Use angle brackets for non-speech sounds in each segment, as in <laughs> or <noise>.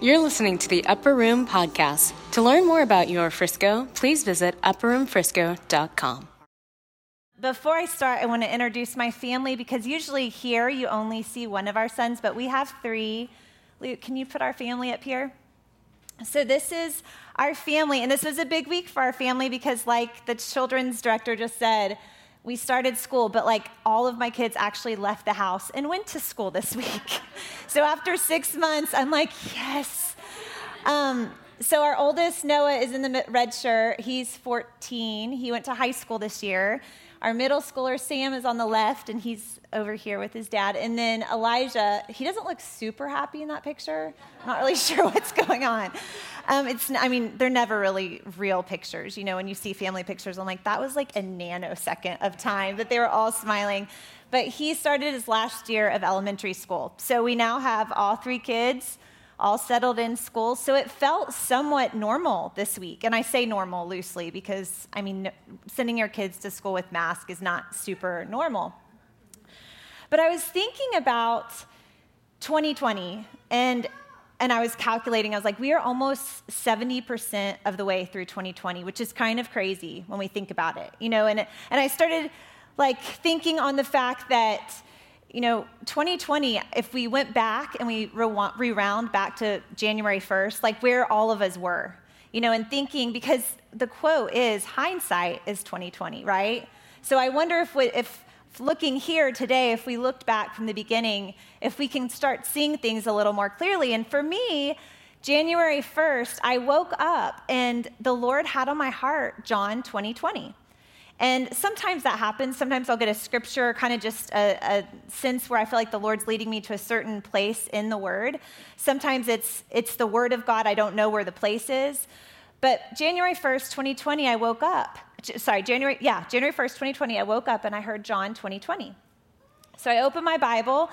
You're listening to the Upper Room Podcast. To learn more about your Frisco, please visit upperroomfrisco.com. Before I start, I want to introduce my family because usually here you only see one of our sons, but we have three. Luke, can you put our family up here? So, this is our family, and this was a big week for our family because, like the children's director just said, we started school, but like all of my kids actually left the house and went to school this <laughs> week. so after six months, I'm like, yes. Um, so our oldest, Noah, is in the red shirt. He's 14. He went to high school this year. Our middle schooler, Sam, is on the left, and he's over here with his dad. And then Elijah, he doesn't look super happy in that picture. I'm not really <laughs> sure what's going on. Um, it's, I mean, they're never really real pictures. You know, when you see family pictures, I'm like, that was like a nanosecond of time that they were all smiling. But he started his last year of elementary school. So we now have all three kids all settled in school. So it felt somewhat normal this week. And I say normal loosely because, I mean, sending your kids to school with masks is not super normal. But I was thinking about 2020 and and I was calculating, I was like, we are almost 70% of the way through 2020, which is kind of crazy when we think about it, you know, and, and I started like thinking on the fact that you know, 2020, if we went back and we rewound back to January 1st, like where all of us were, you know, and thinking, because the quote is hindsight is 2020, right? So I wonder if, we, if looking here today, if we looked back from the beginning, if we can start seeing things a little more clearly. And for me, January 1st, I woke up and the Lord had on my heart John 2020. And sometimes that happens. Sometimes I'll get a scripture, kind of just a, a, sense where I feel like the Lord's leading me to a certain place in the Word. Sometimes it's, it's the Word of God. I don't know where the place is. But January 1st, 2020, I woke up. Sorry, January, yeah, January 1st, 2020, I woke up and I heard John 2020. So I opened my Bible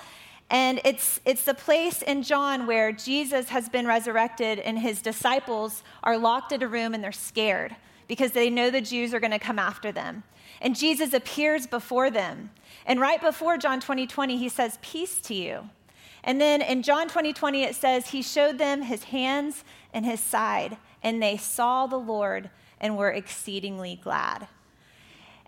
and it's, it's the place in John where Jesus has been resurrected and his disciples are locked in a room and they're scared because they know the Jews are going to come after them. And Jesus appears before them. And right before John 20 20, he says, Peace to you. And then in John 20 20, it says, He showed them his hands and his side, and they saw the Lord and were exceedingly glad.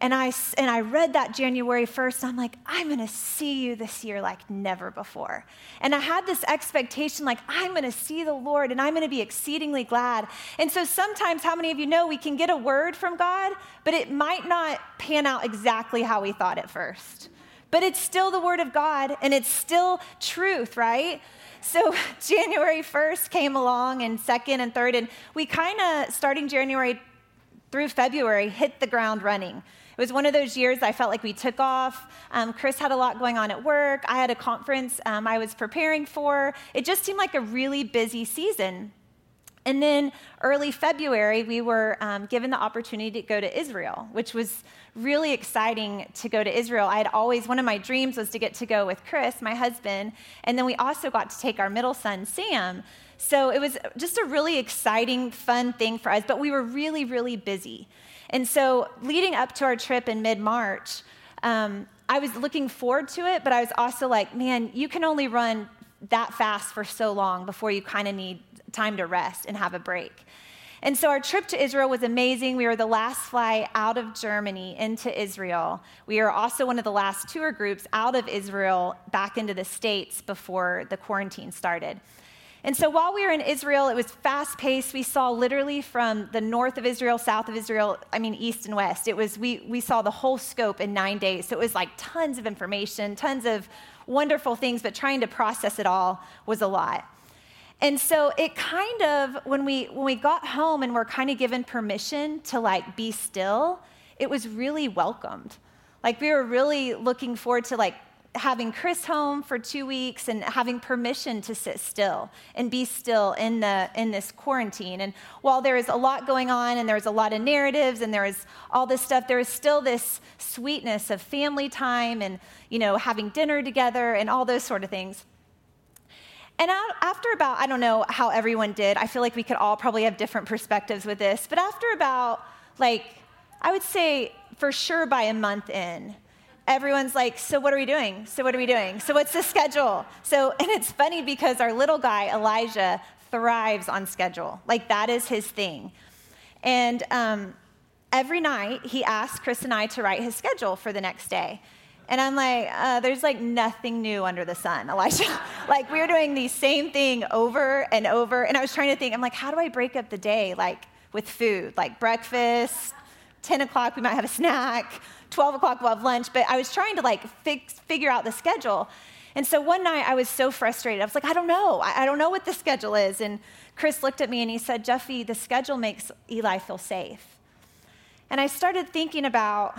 And I, and I read that January 1st. I'm like, I'm going to see you this year like never before. And I had this expectation like, I'm going to see the Lord and I'm going to be exceedingly glad. And so sometimes, how many of you know we can get a word from God, but it might not pan out exactly how we thought at first? But it's still the word of God and it's still truth, right? So <laughs> January 1st came along and second and third, and we kind of, starting January through February, hit the ground running. It was one of those years I felt like we took off. Um, Chris had a lot going on at work. I had a conference um, I was preparing for. It just seemed like a really busy season. And then early February, we were um, given the opportunity to go to Israel, which was really exciting to go to Israel. I had always, one of my dreams was to get to go with Chris, my husband, and then we also got to take our middle son, Sam. So it was just a really exciting, fun thing for us, but we were really, really busy. And so, leading up to our trip in mid March, um, I was looking forward to it, but I was also like, man, you can only run that fast for so long before you kind of need time to rest and have a break. And so our trip to Israel was amazing. We were the last flight out of Germany into Israel. We were also one of the last tour groups out of Israel back into the States before the quarantine started. And so while we were in Israel, it was fast paced. We saw literally from the north of Israel, south of Israel, I mean, east and west. It was, we, we saw the whole scope in nine days. So it was like tons of information, tons of wonderful things, but trying to process it all was a lot. And so it kind of, when we, when we got home and were kind of given permission to like be still, it was really welcomed. Like we were really looking forward to like having Chris home for two weeks and having permission to sit still and be still in, the, in this quarantine. And while there is a lot going on and there's a lot of narratives and there is all this stuff, there is still this sweetness of family time and, you know, having dinner together and all those sort of things. And after about, I don't know how everyone did, I feel like we could all probably have different perspectives with this, but after about, like, I would say for sure by a month in, everyone's like, So what are we doing? So what are we doing? So what's the schedule? So, and it's funny because our little guy, Elijah, thrives on schedule. Like that is his thing. And um, every night he asks Chris and I to write his schedule for the next day. And I'm like, uh, there's like nothing new under the sun, Elijah. <laughs> like we were doing the same thing over and over. And I was trying to think, I'm like, how do I break up the day? Like with food, like breakfast, 10 o'clock, we might have a snack, 12 o'clock, we'll have lunch. But I was trying to like fix, figure out the schedule. And so one night I was so frustrated. I was like, I don't know. I, I don't know what the schedule is. And Chris looked at me and he said, Jeffie, the schedule makes Eli feel safe. And I started thinking about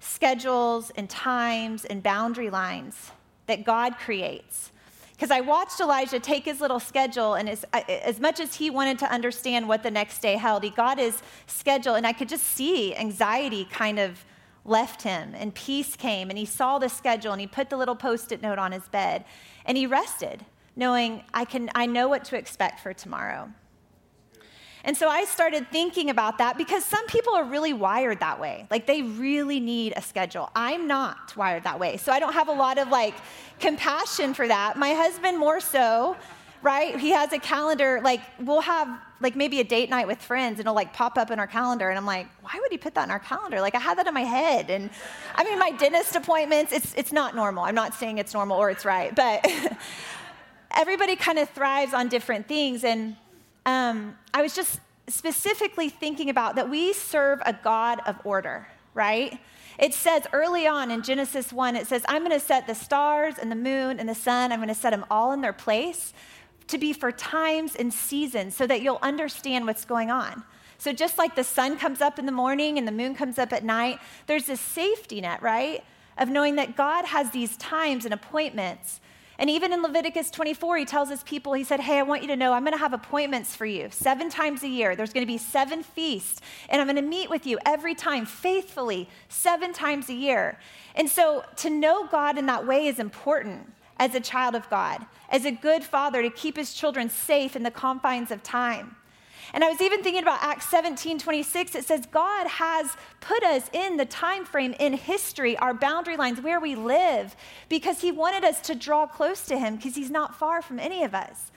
schedules and times and boundary lines that God creates. Because I watched Elijah take his little schedule, and as, as much as he wanted to understand what the next day held, he got his schedule, and I could just see anxiety kind of left him, and peace came, and he saw the schedule, and he put the little post it note on his bed, and he rested, knowing I, can, I know what to expect for tomorrow. And so I started thinking about that because some people are really wired that way. Like they really need a schedule. I'm not wired that way. So I don't have a lot of like compassion for that. My husband more so, right? He has a calendar like we'll have like maybe a date night with friends and it'll like pop up in our calendar and I'm like, why would he put that in our calendar? Like I had that in my head. And I mean my dentist appointments, it's it's not normal. I'm not saying it's normal or it's right, but <laughs> everybody kind of thrives on different things and um, I was just specifically thinking about that we serve a God of order, right? It says early on in Genesis 1, it says, I'm going to set the stars and the moon and the sun, I'm going to set them all in their place to be for times and seasons so that you'll understand what's going on. So, just like the sun comes up in the morning and the moon comes up at night, there's this safety net, right? Of knowing that God has these times and appointments and even in Leviticus 24, he tells his people, he said, Hey, I want you to know I'm going to have appointments for you seven times a year. There's going to be seven feasts, and I'm going to meet with you every time faithfully, seven times a year. And so to know God in that way is important as a child of God, as a good father to keep his children safe in the confines of time. And I was even thinking about Acts 17 26. It says, God has put us in the time frame in history, our boundary lines, where we live, because He wanted us to draw close to Him because He's not far from any of us.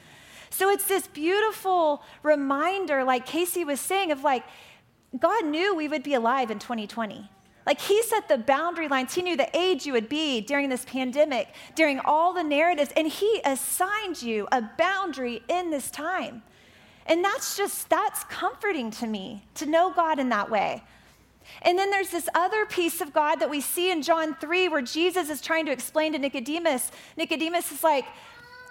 So it's this beautiful reminder, like Casey was saying, of like, God knew we would be alive in 2020. Like he set the boundary lines. He knew the age you would be during this pandemic, during all the narratives, and he assigned you a boundary in this time. And that's just, that's comforting to me to know God in that way. And then there's this other piece of God that we see in John 3 where Jesus is trying to explain to Nicodemus. Nicodemus is like,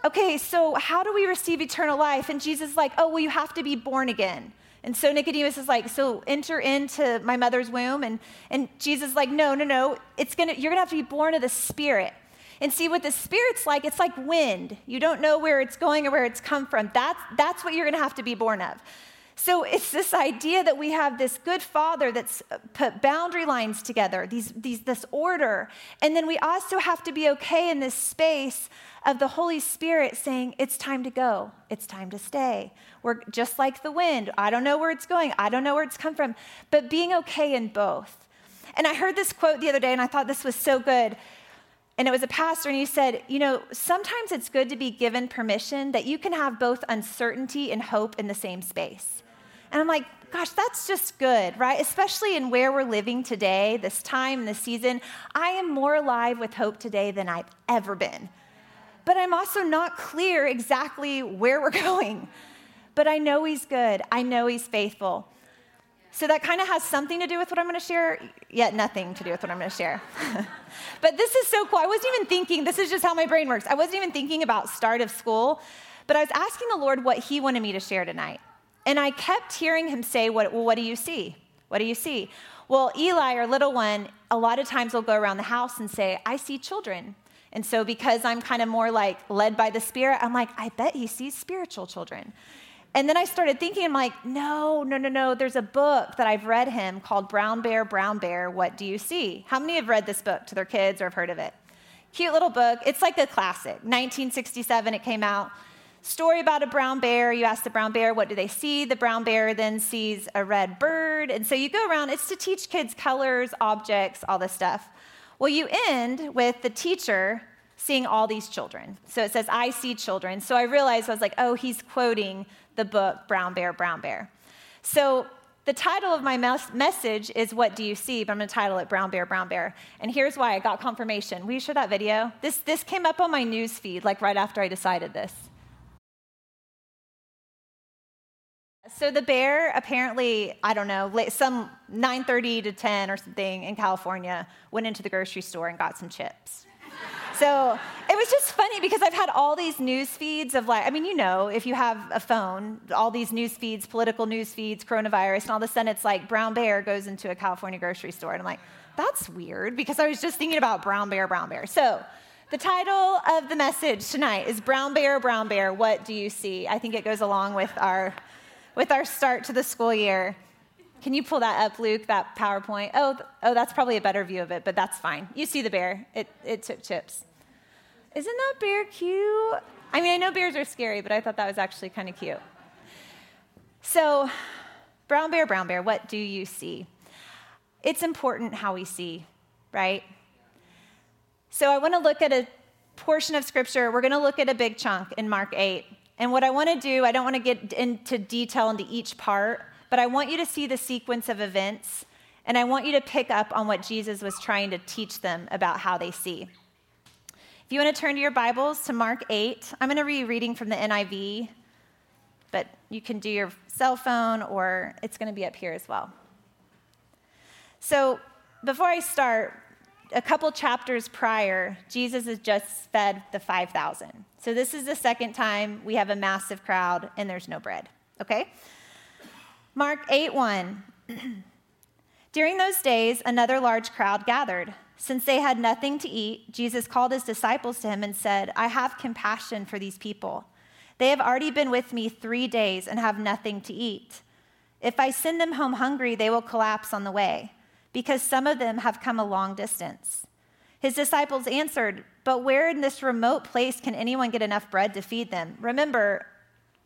okay, so how do we receive eternal life? And Jesus is like, oh, well, you have to be born again. And so Nicodemus is like, so enter into my mother's womb. And, and Jesus is like, no, no, no. It's gonna, you're going to have to be born of the Spirit. And see what the Spirit's like, it's like wind. You don't know where it's going or where it's come from. That's, that's what you're going to have to be born of. So it's this idea that we have this good father that's uh, put boundary lines together, these, these, this order. And then we also have to be okay in this space of the Holy Spirit saying, it's time to go, it's time to stay. We're just like the wind. I don't know where it's going, I don't know where it's come from, but being okay in both. And I heard this quote the other day, and I thought this was so good and it was a pastor, and he said, You know, sometimes it's good to be given permission that you can have both uncertainty and hope in the same space. And I'm like, Gosh, that's just good, right? Especially in where we're living today, this time, this season. I am more alive with hope today than I've ever been. But I'm also not clear exactly where we're <laughs> going. But I know He's good, I know He's faithful. So that kind of has something to do with what I'm going to share, yet nothing to do with what I'm going to share. <laughs> but this is so cool. I wasn't even thinking, this is just how my brain works. I wasn't even thinking about start of school, but I was asking the Lord what He wanted me to share tonight. And I kept hearing Him say, what, Well, what do you see? What do you see? Well, Eli, our little one, a lot of times will go around the house and say, I see children. And so, because I'm kind of more like led by the Spirit, I'm like, I bet he sees spiritual children. And then I started thinking, I'm like, no, no, no, no. There's a book that I've read him called Brown Bear, Brown Bear, What Do You See? How many have read this book to their kids or have heard of it? Cute little book. It's like a classic. 1967, it came out. Story about a brown bear. You ask the brown bear, what do they see? The brown bear then sees a red bird. And so you go around, it's to teach kids colors, objects, all this stuff. Well, you end with the teacher seeing all these children. So it says, I see children. So I realized, I was like, oh, he's quoting the book Brown Bear, Brown Bear. So the title of my mes- message is What Do You See? But I'm going to title it Brown Bear, Brown Bear. And here's why I got confirmation. Will you show that video? This, this came up on my news feed, like right after I decided this. So the bear apparently, I don't know, some 9:30 to 10 or something in California went into the grocery store and got some chips. So it was just funny because I've had all these news feeds of like, I mean, you know, if you have a phone, all these news feeds, political news feeds, coronavirus, and all of a sudden it's like brown bear goes into a California grocery store. And I'm like, that's weird because I was just thinking about brown bear, brown bear. So the title of the message tonight is Brown Bear, Brown Bear, What Do You See? I think it goes along with our with our start to the school year. Can you pull that up, Luke, that PowerPoint? Oh, oh, that's probably a better view of it, but that's fine. You see the bear. It, it took chips. Isn't that bear cute? I mean, I know bears are scary, but I thought that was actually kind of cute. So, brown bear, brown bear, what do you see? It's important how we see, right? So, I want to look at a portion of scripture. We're going to look at a big chunk in Mark 8. And what I want to do, I don't want to get into detail into each part, but I want you to see the sequence of events, and I want you to pick up on what Jesus was trying to teach them about how they see. If you want to turn to your Bibles to Mark 8, I'm going to be reading from the NIV, but you can do your cell phone or it's going to be up here as well. So, before I start, a couple chapters prior, Jesus has just fed the 5,000. So, this is the second time we have a massive crowd and there's no bread. Okay? Mark 8 1. <clears throat> During those days, another large crowd gathered. Since they had nothing to eat, Jesus called his disciples to him and said, I have compassion for these people. They have already been with me three days and have nothing to eat. If I send them home hungry, they will collapse on the way, because some of them have come a long distance. His disciples answered, But where in this remote place can anyone get enough bread to feed them? Remember,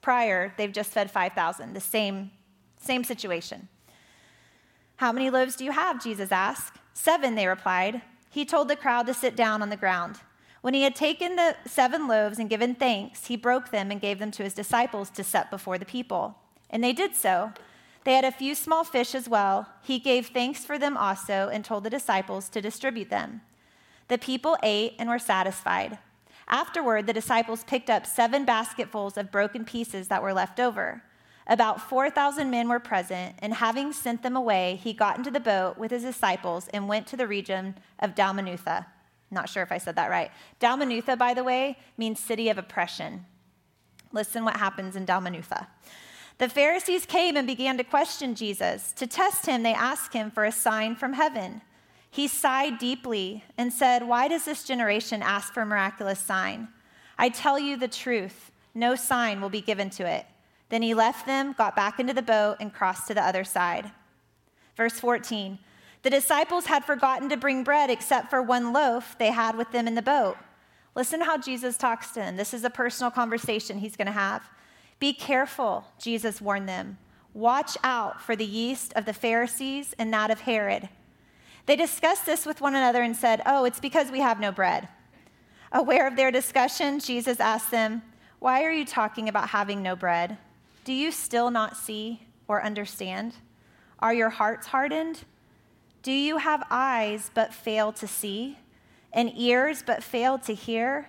prior, they've just fed 5,000, the same, same situation. How many loaves do you have? Jesus asked. Seven, they replied. He told the crowd to sit down on the ground. When he had taken the seven loaves and given thanks, he broke them and gave them to his disciples to set before the people. And they did so. They had a few small fish as well. He gave thanks for them also and told the disciples to distribute them. The people ate and were satisfied. Afterward, the disciples picked up seven basketfuls of broken pieces that were left over. About 4,000 men were present, and having sent them away, he got into the boat with his disciples and went to the region of Dalmanutha. Not sure if I said that right. Dalmanutha, by the way, means city of oppression. Listen what happens in Dalmanutha. The Pharisees came and began to question Jesus. To test him, they asked him for a sign from heaven. He sighed deeply and said, Why does this generation ask for a miraculous sign? I tell you the truth, no sign will be given to it then he left them, got back into the boat, and crossed to the other side. Verse 14 The disciples had forgotten to bring bread except for one loaf they had with them in the boat. Listen how Jesus talks to them. This is a personal conversation he's going to have. Be careful, Jesus warned them. Watch out for the yeast of the Pharisees and that of Herod. They discussed this with one another and said, Oh, it's because we have no bread. Aware of their discussion, Jesus asked them, Why are you talking about having no bread? Do you still not see or understand? Are your hearts hardened? Do you have eyes but fail to see, and ears but fail to hear?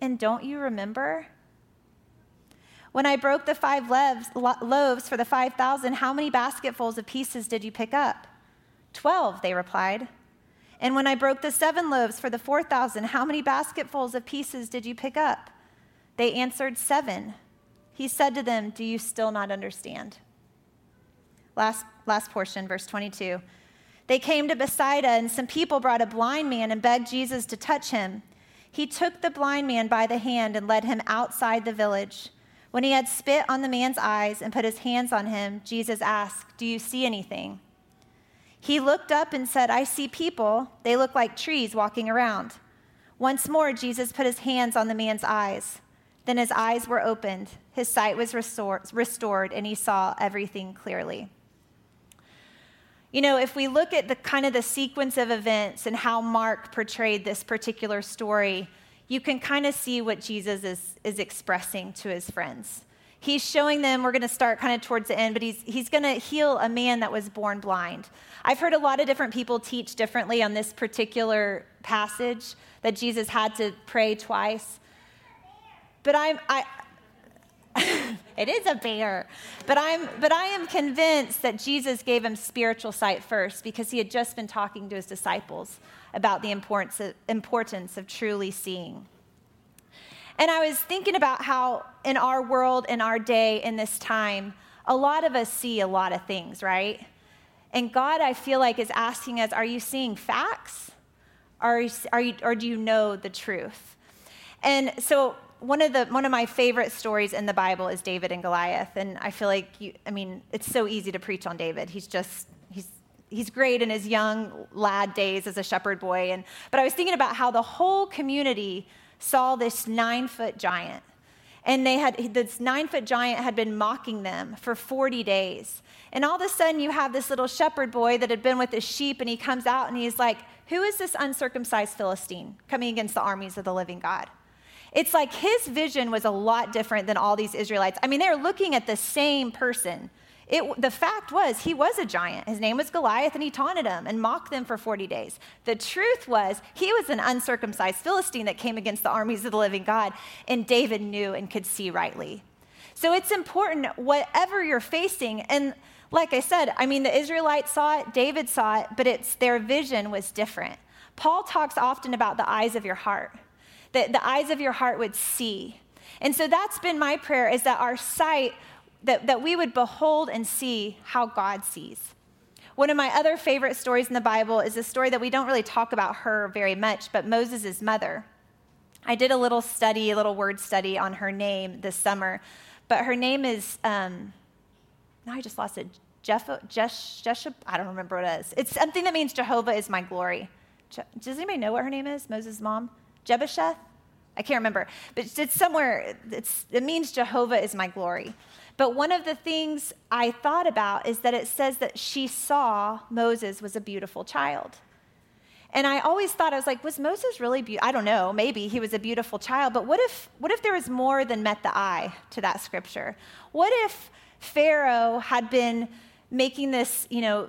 And don't you remember? When I broke the five loaves for the 5,000, how many basketfuls of pieces did you pick up? Twelve, they replied. And when I broke the seven loaves for the 4,000, how many basketfuls of pieces did you pick up? They answered, Seven he said to them, Do you still not understand? Last, last portion, verse 22. They came to Bethsaida, and some people brought a blind man and begged Jesus to touch him. He took the blind man by the hand and led him outside the village. When he had spit on the man's eyes and put his hands on him, Jesus asked, Do you see anything? He looked up and said, I see people. They look like trees walking around. Once more, Jesus put his hands on the man's eyes. Then his eyes were opened, his sight was restored, and he saw everything clearly. You know, if we look at the kind of the sequence of events and how Mark portrayed this particular story, you can kind of see what Jesus is, is expressing to his friends. He's showing them, we're going to start kind of towards the end, but he's, he's going to heal a man that was born blind. I've heard a lot of different people teach differently on this particular passage that Jesus had to pray twice. But I'm, I, <laughs> it is a bear. But I'm but I am convinced that Jesus gave him spiritual sight first because he had just been talking to his disciples about the importance of, importance of truly seeing. And I was thinking about how in our world, in our day, in this time, a lot of us see a lot of things, right? And God, I feel like, is asking us, are you seeing facts? Or, are you, or do you know the truth? And so one of the one of my favorite stories in the Bible is David and Goliath, and I feel like you, I mean, it's so easy to preach on David. He's just he's great in his young lad days as a shepherd boy, and but I was thinking about how the whole community saw this nine foot giant, and they had this nine foot giant had been mocking them for forty days, and all of a sudden you have this little shepherd boy that had been with his sheep, and he comes out and he's like, "Who is this uncircumcised Philistine coming against the armies of the living God?" It's like his vision was a lot different than all these Israelites. I mean, they're looking at the same person. It, the fact was, he was a giant. His name was Goliath, and he taunted them and mocked them for 40 days. The truth was, he was an uncircumcised Philistine that came against the armies of the living God, and David knew and could see rightly. So it's important, whatever you're facing, and like I said, I mean, the Israelites saw it, David saw it, but it's their vision was different. Paul talks often about the eyes of your heart that the eyes of your heart would see. And so that's been my prayer is that our sight, that, that we would behold and see how God sees. One of my other favorite stories in the Bible is a story that we don't really talk about her very much, but Moses' mother. I did a little study, a little word study on her name this summer, but her name is, um, now I just lost it, Jeff, Jesh, Jesh, I don't remember what it is. It's something that means Jehovah is my glory. Does anybody know what her name is? Moses' mom? Jebusheth? I can't remember, but it's somewhere, it's, it means Jehovah is my glory. But one of the things I thought about is that it says that she saw Moses was a beautiful child. And I always thought, I was like, was Moses really beautiful? I don't know, maybe he was a beautiful child, but what if, what if there was more than met the eye to that scripture? What if Pharaoh had been making this, you know,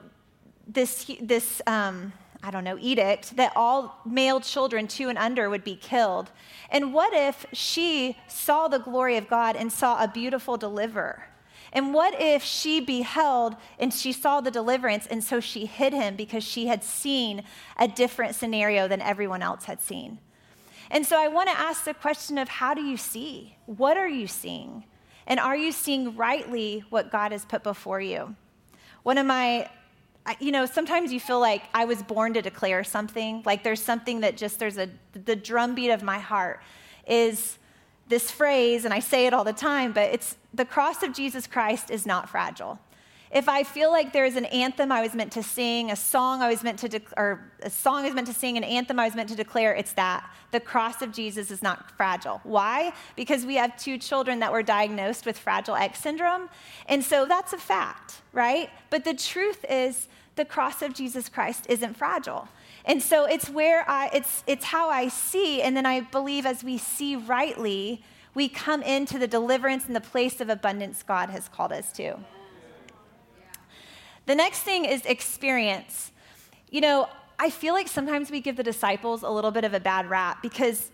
this, this, um, I don't know, edict that all male children two and under would be killed. And what if she saw the glory of God and saw a beautiful deliverer? And what if she beheld and she saw the deliverance and so she hid him because she had seen a different scenario than everyone else had seen? And so I want to ask the question of how do you see? What are you seeing? And are you seeing rightly what God has put before you? One of my you know, sometimes you feel like I was born to declare something. Like there's something that just, there's a, the drumbeat of my heart is this phrase, and I say it all the time, but it's the cross of Jesus Christ is not fragile. If I feel like there's an anthem I was meant to sing, a song I was meant to, de- or a song I was meant to sing, an anthem I was meant to declare, it's that. The cross of Jesus is not fragile. Why? Because we have two children that were diagnosed with Fragile X syndrome. And so that's a fact, right? But the truth is, the cross of Jesus Christ isn't fragile. And so it's where I, it's, it's how I see, and then I believe as we see rightly, we come into the deliverance and the place of abundance God has called us to. The next thing is experience. You know, I feel like sometimes we give the disciples a little bit of a bad rap because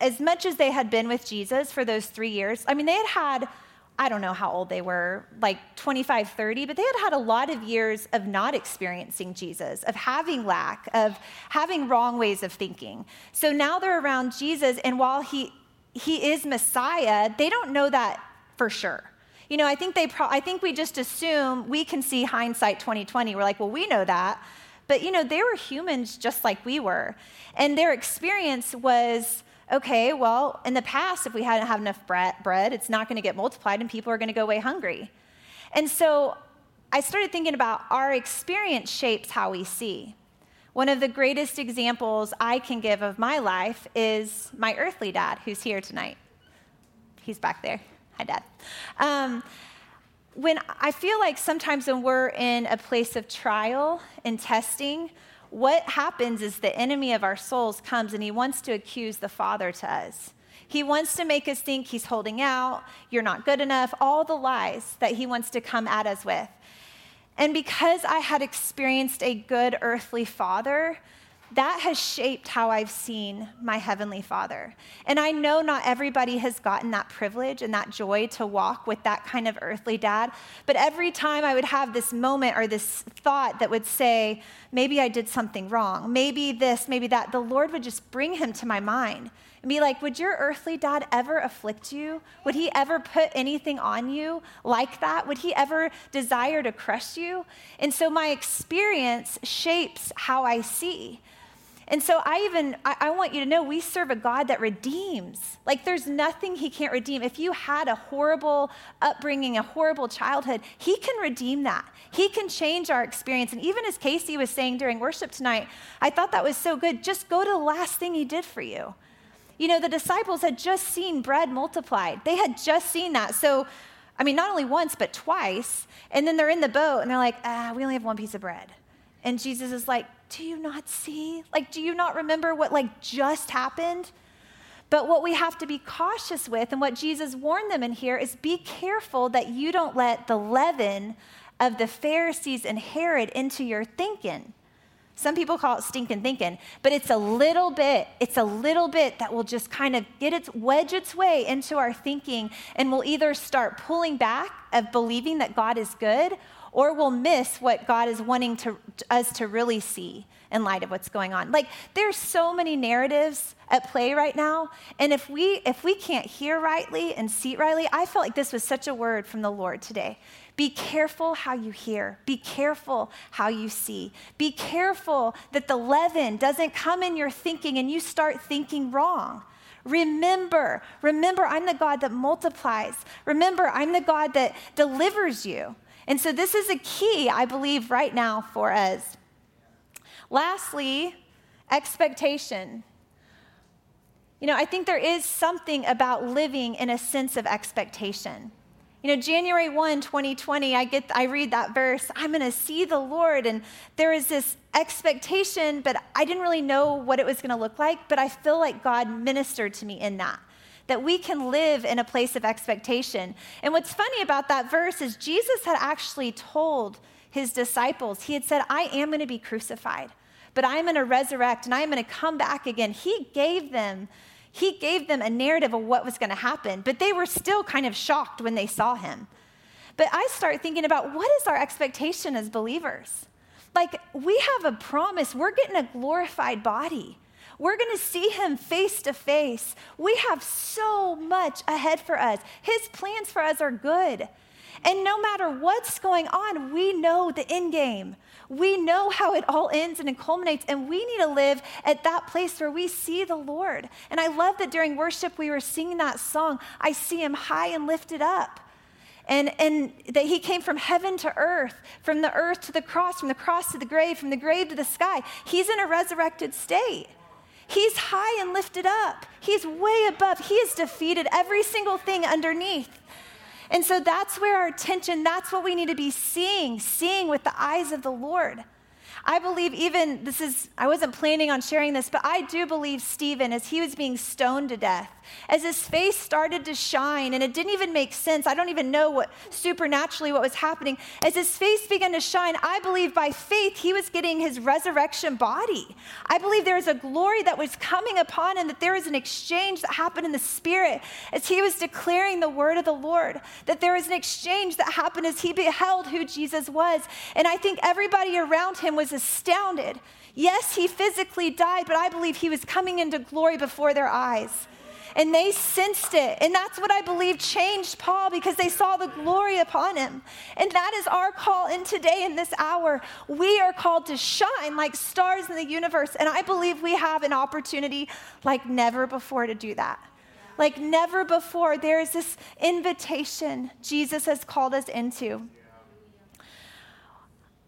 as much as they had been with Jesus for those three years, I mean, they had had I don't know how old they were, like 25, 30, but they had had a lot of years of not experiencing Jesus, of having lack, of having wrong ways of thinking. So now they're around Jesus, and while he, he is Messiah, they don't know that for sure. You know, I think they pro- I think we just assume we can see hindsight 2020. We're like, well, we know that. But you know, they were humans just like we were. And their experience was okay, well, in the past, if we hadn't had enough bread, it's not going to get multiplied and people are going to go away hungry. And so I started thinking about our experience shapes how we see. One of the greatest examples I can give of my life is my earthly dad, who's here tonight. He's back there. Hi, Dad. Um, when I feel like sometimes when we're in a place of trial and testing, what happens is the enemy of our souls comes and he wants to accuse the Father to us. He wants to make us think he's holding out, you're not good enough, all the lies that he wants to come at us with. And because I had experienced a good earthly father, that has shaped how I've seen my Heavenly Father. And I know not everybody has gotten that privilege and that joy to walk with that kind of earthly dad. But every time I would have this moment or this thought that would say, maybe I did something wrong, maybe this, maybe that, the Lord would just bring him to my mind and be like, Would your earthly dad ever afflict you? Would he ever put anything on you like that? Would he ever desire to crush you? And so my experience shapes how I see. And so I even, I, I, want you to know we serve a God that redeems. Like there's nothing he can't redeem. If you had a horrible upbringing, a horrible childhood, he can redeem that. He can change our experience. And even as Casey was saying during worship tonight, I thought that was so good. Just go to the last thing he did for you. You know, the disciples had just seen bread multiplied. They had just seen that. So, I mean, not only once, but twice. And then they're in the boat and they're like, ah, we only have one piece of bread. And Jesus is like, do you not see? Like, do you not remember what like just happened? But what we have to be cautious with, and what Jesus warned them in here, is be careful that you don't let the leaven of the Pharisees and Herod into your thinking. Some people call it stinking thinking, but it's a little bit, it's a little bit that will just kind of get its wedge its way into our thinking and we'll either start pulling back of believing that God is good or we'll miss what God is wanting to, us to really see in light of what's going on. Like there's so many narratives at play right now, and if we if we can't hear rightly and see rightly, I felt like this was such a word from the Lord today. Be careful how you hear. Be careful how you see. Be careful that the leaven doesn't come in your thinking and you start thinking wrong. Remember, remember, I'm the God that multiplies. Remember, I'm the God that delivers you. And so, this is a key, I believe, right now for us. Lastly, expectation. You know, I think there is something about living in a sense of expectation. You know, January 1, 2020, I get I read that verse, I'm going to see the Lord and there is this expectation, but I didn't really know what it was going to look like, but I feel like God ministered to me in that. That we can live in a place of expectation. And what's funny about that verse is Jesus had actually told his disciples, he had said, I am going to be crucified, but I'm going to resurrect and I'm going to come back again. He gave them he gave them a narrative of what was going to happen, but they were still kind of shocked when they saw him. But I start thinking about what is our expectation as believers? Like, we have a promise, we're getting a glorified body. We're going to see him face to face. We have so much ahead for us. His plans for us are good. And no matter what's going on, we know the end game. We know how it all ends and it culminates, and we need to live at that place where we see the Lord. And I love that during worship we were singing that song, I see him high and lifted up. And, and that he came from heaven to earth, from the earth to the cross, from the cross to the grave, from the grave to the sky. He's in a resurrected state. He's high and lifted up. He's way above. He has defeated every single thing underneath. And so that's where our attention, that's what we need to be seeing, seeing with the eyes of the Lord. I believe even this is, I wasn't planning on sharing this, but I do believe Stephen, as he was being stoned to death, as his face started to shine and it didn't even make sense. I don't even know what supernaturally what was happening. As his face began to shine, I believe by faith he was getting his resurrection body. I believe there is a glory that was coming upon him, that there was an exchange that happened in the spirit as he was declaring the word of the Lord, that there was an exchange that happened as he beheld who Jesus was. And I think everybody around him was astounded. Yes, he physically died, but I believe he was coming into glory before their eyes and they sensed it. And that's what I believe changed Paul because they saw the glory upon him. And that is our call in today, in this hour. We are called to shine like stars in the universe. And I believe we have an opportunity like never before to do that. Like never before, there is this invitation Jesus has called us into.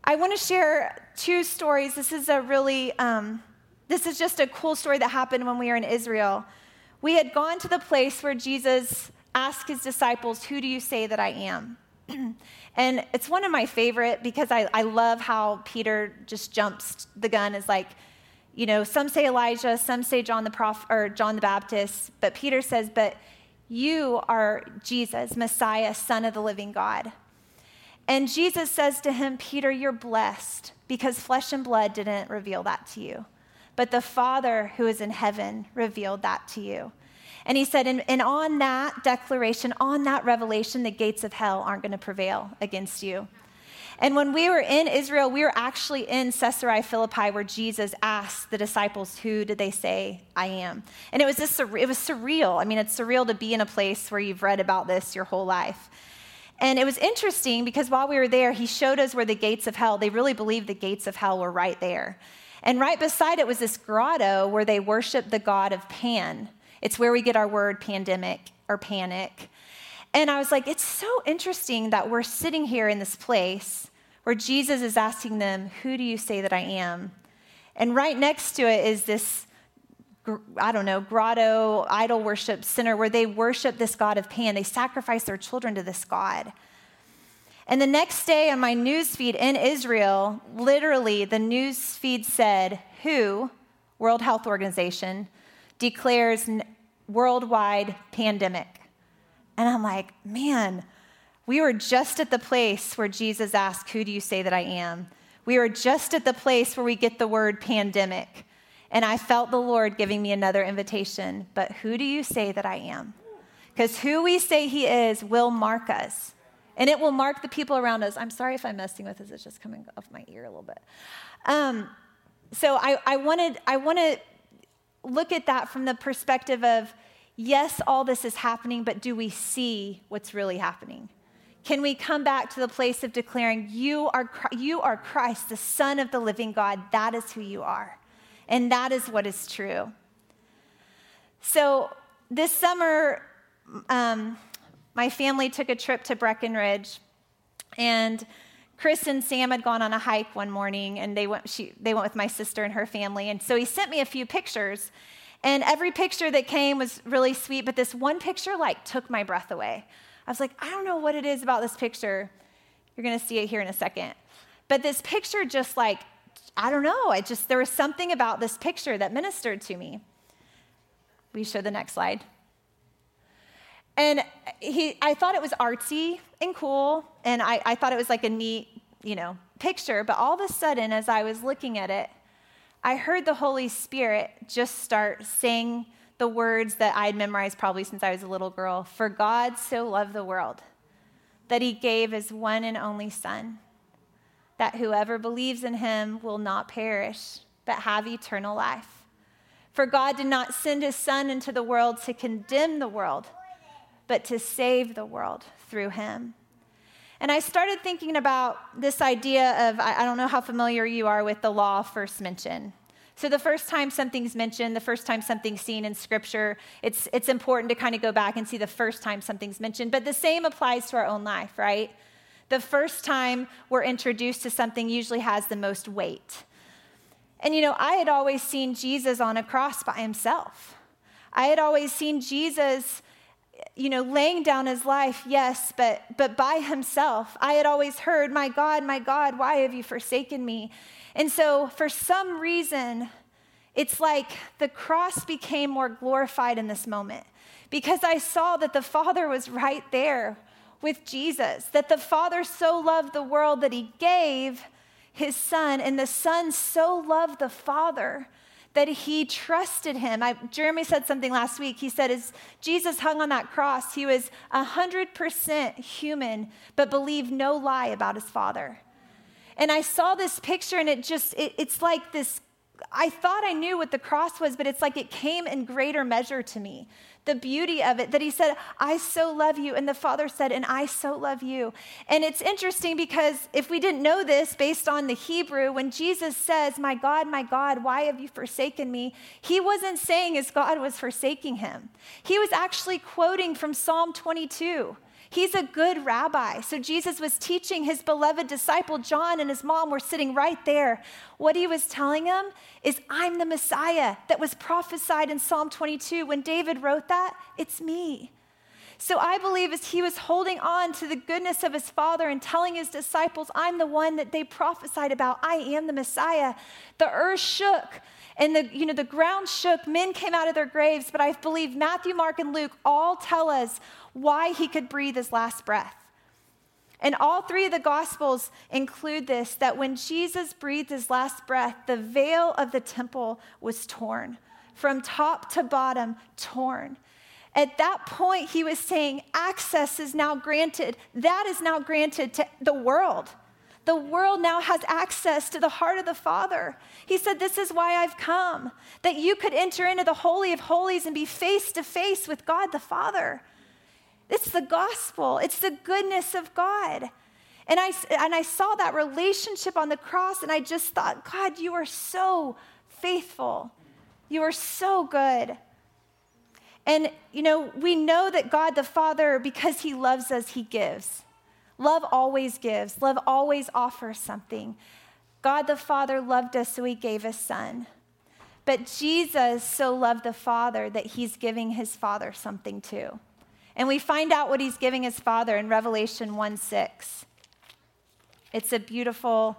I want to share two stories. This is a really, um, this is just a cool story that happened when we were in Israel. We had gone to the place where Jesus asked his disciples, Who do you say that I am? <clears throat> and it's one of my favorite because I, I love how Peter just jumps the gun is like, you know, some say Elijah, some say John the prophet or John the Baptist, but Peter says, but you are Jesus, Messiah, Son of the living God. And Jesus says to him, Peter, you're blessed because flesh and blood didn't reveal that to you, but the Father who is in heaven revealed that to you. And he said, and, and on that declaration, on that revelation, the gates of hell aren't going to prevail against you. And when we were in Israel, we were actually in Caesarea Philippi where Jesus asked the disciples, Who did they say I am? And it was, this, it was surreal. I mean, it's surreal to be in a place where you've read about this your whole life. And it was interesting because while we were there, he showed us where the gates of hell, they really believed the gates of hell were right there. And right beside it was this grotto where they worshiped the god of Pan. It's where we get our word pandemic or panic. And I was like, it's so interesting that we're sitting here in this place where Jesus is asking them, Who do you say that I am? And right next to it is this, I don't know, grotto, idol worship center where they worship this God of Pan. They sacrifice their children to this God. And the next day on my news feed in Israel, literally the news feed said, WHO, World Health Organization, declares worldwide pandemic. And I'm like, man, we were just at the place where Jesus asked, Who do you say that I am? We were just at the place where we get the word pandemic. And I felt the Lord giving me another invitation. But who do you say that I am? Because who we say He is will mark us. And it will mark the people around us. I'm sorry if I'm messing with this, it's just coming off my ear a little bit. Um, so I, I wanted, I want to look at that from the perspective of yes, all this is happening, but do we see what's really happening? Can we come back to the place of declaring, you are, you are Christ, the Son of the living God? That is who you are. And that is what is true. So this summer, um, my family took a trip to Breckenridge, and Chris and Sam had gone on a hike one morning, and they went, she, they went with my sister and her family. And so he sent me a few pictures. And every picture that came was really sweet, but this one picture like took my breath away. I was like, I don't know what it is about this picture. You're gonna see it here in a second. But this picture just like, I don't know, I just, there was something about this picture that ministered to me. We show the next slide. And he, I thought it was artsy and cool, and I, I thought it was like a neat, you know, picture. But all of a sudden, as I was looking at it, I heard the Holy Spirit just start saying the words that I'd memorized probably since I was a little girl For God so loved the world that he gave his one and only Son, that whoever believes in him will not perish, but have eternal life. For God did not send his Son into the world to condemn the world but to save the world through him. And I started thinking about this idea of I don't know how familiar you are with the law first mention. So, the first time something's mentioned, the first time something's seen in scripture, it's, it's important to kind of go back and see the first time something's mentioned. But the same applies to our own life, right? The first time we're introduced to something usually has the most weight. And you know, I had always seen Jesus on a cross by himself. I had always seen Jesus you know, laying down his life, yes, but, but by himself. I had always heard, My God, my God, why have you forsaken me? And so, for some reason, it's like the cross became more glorified in this moment because I saw that the Father was right there with Jesus, that the Father so loved the world that he gave his Son, and the Son so loved the Father that he trusted him. I, Jeremy said something last week. He said, as Jesus hung on that cross, he was 100% human, but believed no lie about his father. And I saw this picture, and it just, it, it's like this I thought I knew what the cross was, but it's like it came in greater measure to me. The beauty of it, that he said, I so love you. And the Father said, and I so love you. And it's interesting because if we didn't know this based on the Hebrew, when Jesus says, My God, my God, why have you forsaken me? He wasn't saying his God was forsaking him. He was actually quoting from Psalm 22. He's a good rabbi. So Jesus was teaching his beloved disciple John and his mom were sitting right there. What he was telling them is, I'm the Messiah that was prophesied in Psalm 22. When David wrote that, it's me. So I believe as he was holding on to the goodness of his father and telling his disciples, I'm the one that they prophesied about, I am the Messiah, the earth shook and the, you know, the ground shook, men came out of their graves, but I believe Matthew, Mark, and Luke all tell us why he could breathe his last breath. And all three of the Gospels include this that when Jesus breathed his last breath, the veil of the temple was torn, from top to bottom, torn. At that point, he was saying, Access is now granted. That is now granted to the world. The world now has access to the heart of the Father. He said, This is why I've come, that you could enter into the Holy of Holies and be face to face with God the Father. It's the gospel, it's the goodness of God. And I, and I saw that relationship on the cross, and I just thought, God, you are so faithful. You are so good. And, you know, we know that God the Father, because He loves us, He gives. Love always gives, love always offers something. God the Father loved us, so he gave his son. But Jesus so loved the Father that he's giving his Father something too. And we find out what he's giving his Father in Revelation 1 6. It's a beautiful.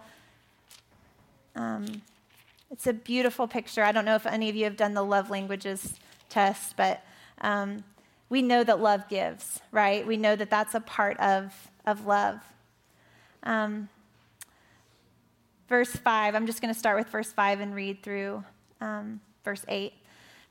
Um, it's a beautiful picture. I don't know if any of you have done the love languages test, but um, we know that love gives, right? We know that that's a part of of love. Um, verse 5, I'm just going to start with verse 5 and read through um, verse 8.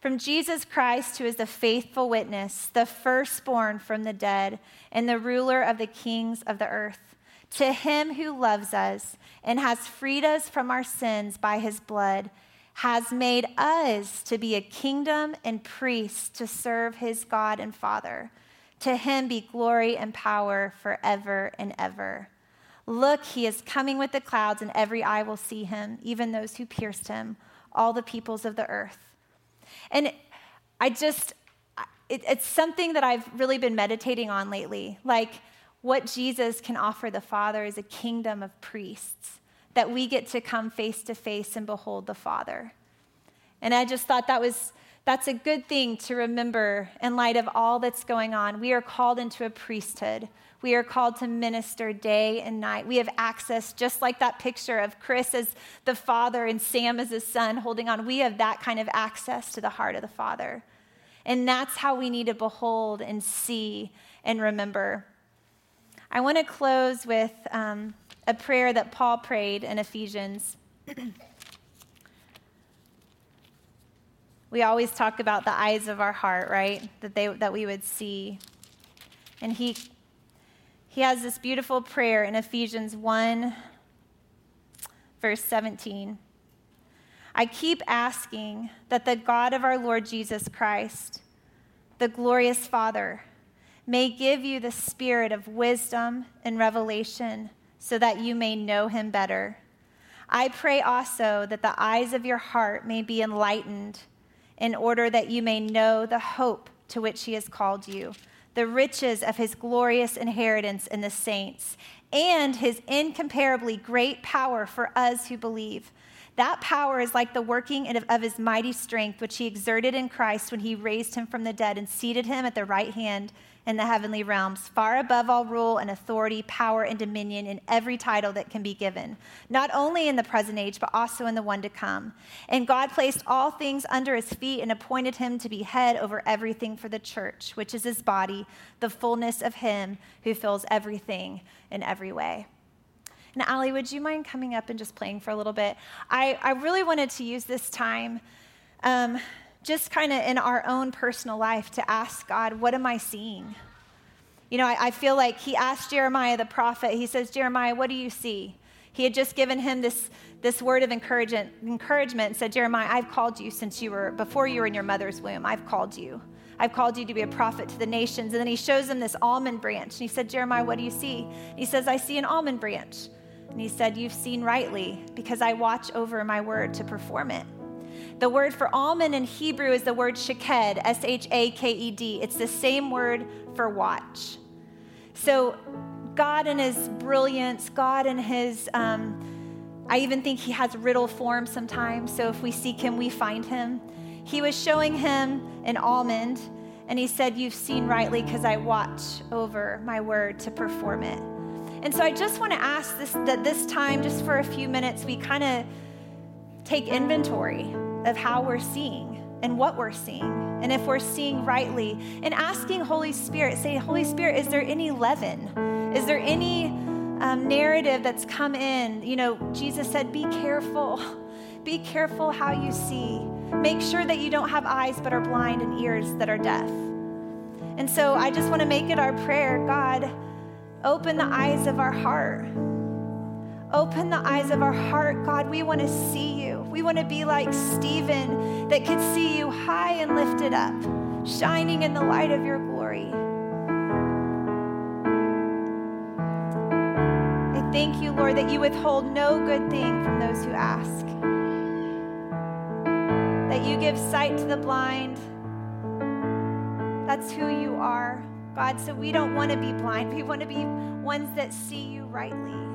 From Jesus Christ, who is the faithful witness, the firstborn from the dead, and the ruler of the kings of the earth, to him who loves us and has freed us from our sins by his blood, has made us to be a kingdom and priests to serve his God and Father. To him be glory and power forever and ever. Look, he is coming with the clouds, and every eye will see him, even those who pierced him, all the peoples of the earth. And I just, it, it's something that I've really been meditating on lately. Like, what Jesus can offer the Father is a kingdom of priests, that we get to come face to face and behold the Father. And I just thought that was that's a good thing to remember in light of all that's going on. We are called into a priesthood. We are called to minister day and night. We have access, just like that picture of Chris as the father and Sam as his son holding on. We have that kind of access to the heart of the Father. And that's how we need to behold and see and remember. I want to close with um, a prayer that Paul prayed in Ephesians. <clears throat> we always talk about the eyes of our heart, right? That, they, that we would see. And he, he has this beautiful prayer in Ephesians 1, verse 17. I keep asking that the God of our Lord Jesus Christ, the glorious Father, may give you the spirit of wisdom and revelation so that you may know him better. I pray also that the eyes of your heart may be enlightened in order that you may know the hope to which he has called you, the riches of his glorious inheritance in the saints, and his incomparably great power for us who believe. That power is like the working of his mighty strength, which he exerted in Christ when he raised him from the dead and seated him at the right hand in the heavenly realms, far above all rule and authority, power and dominion in every title that can be given, not only in the present age, but also in the one to come. And God placed all things under his feet and appointed him to be head over everything for the church, which is his body, the fullness of him who fills everything in every way. And Ali, would you mind coming up and just playing for a little bit? I, I really wanted to use this time. Um, just kind of in our own personal life to ask God, what am I seeing? You know, I, I, feel like he asked Jeremiah the prophet, he says, Jeremiah, what do you see? He had just given him this, this word of encouragement, encouragement and said, Jeremiah, I've called you since you were, before you were in your mother's womb, I've called you. I've called you to be a prophet to the nations. And then he shows him this almond branch. And he said, Jeremiah, what do you see? And he says, I see an almond branch. And he said, You've seen rightly, because I watch over my word to perform it. The word for almond in Hebrew is the word shaked, S H A K E D. It's the same word for watch. So, God in His brilliance, God in His, um, I even think He has riddle form sometimes. So, if we seek Him, we find Him. He was showing him an almond, And he said, You've seen rightly because I watch over my word to perform it. And so I just want to ask this that this time, just for a few minutes, we kind of take inventory of how we're seeing and what we're seeing and if we're seeing rightly. And asking holy spirit say holy spirit is there any leaven? Is there any um, narrative that's come in? You know jesus said be careful. <laughs> Be careful how you see. Make sure that you don't have eyes but are blind and ears that are deaf. And so i just want to make it our prayer god open the eyes of our heart. Open the eyes of our heart, God. We want to see you. We want to be like Stephen that could see you high and lifted up, shining in the light of your glory. I thank you, Lord, that you withhold no good thing from those who ask, that you give sight to the blind. That's who you are, God. So we don't want to be blind, we want to be ones that see you rightly.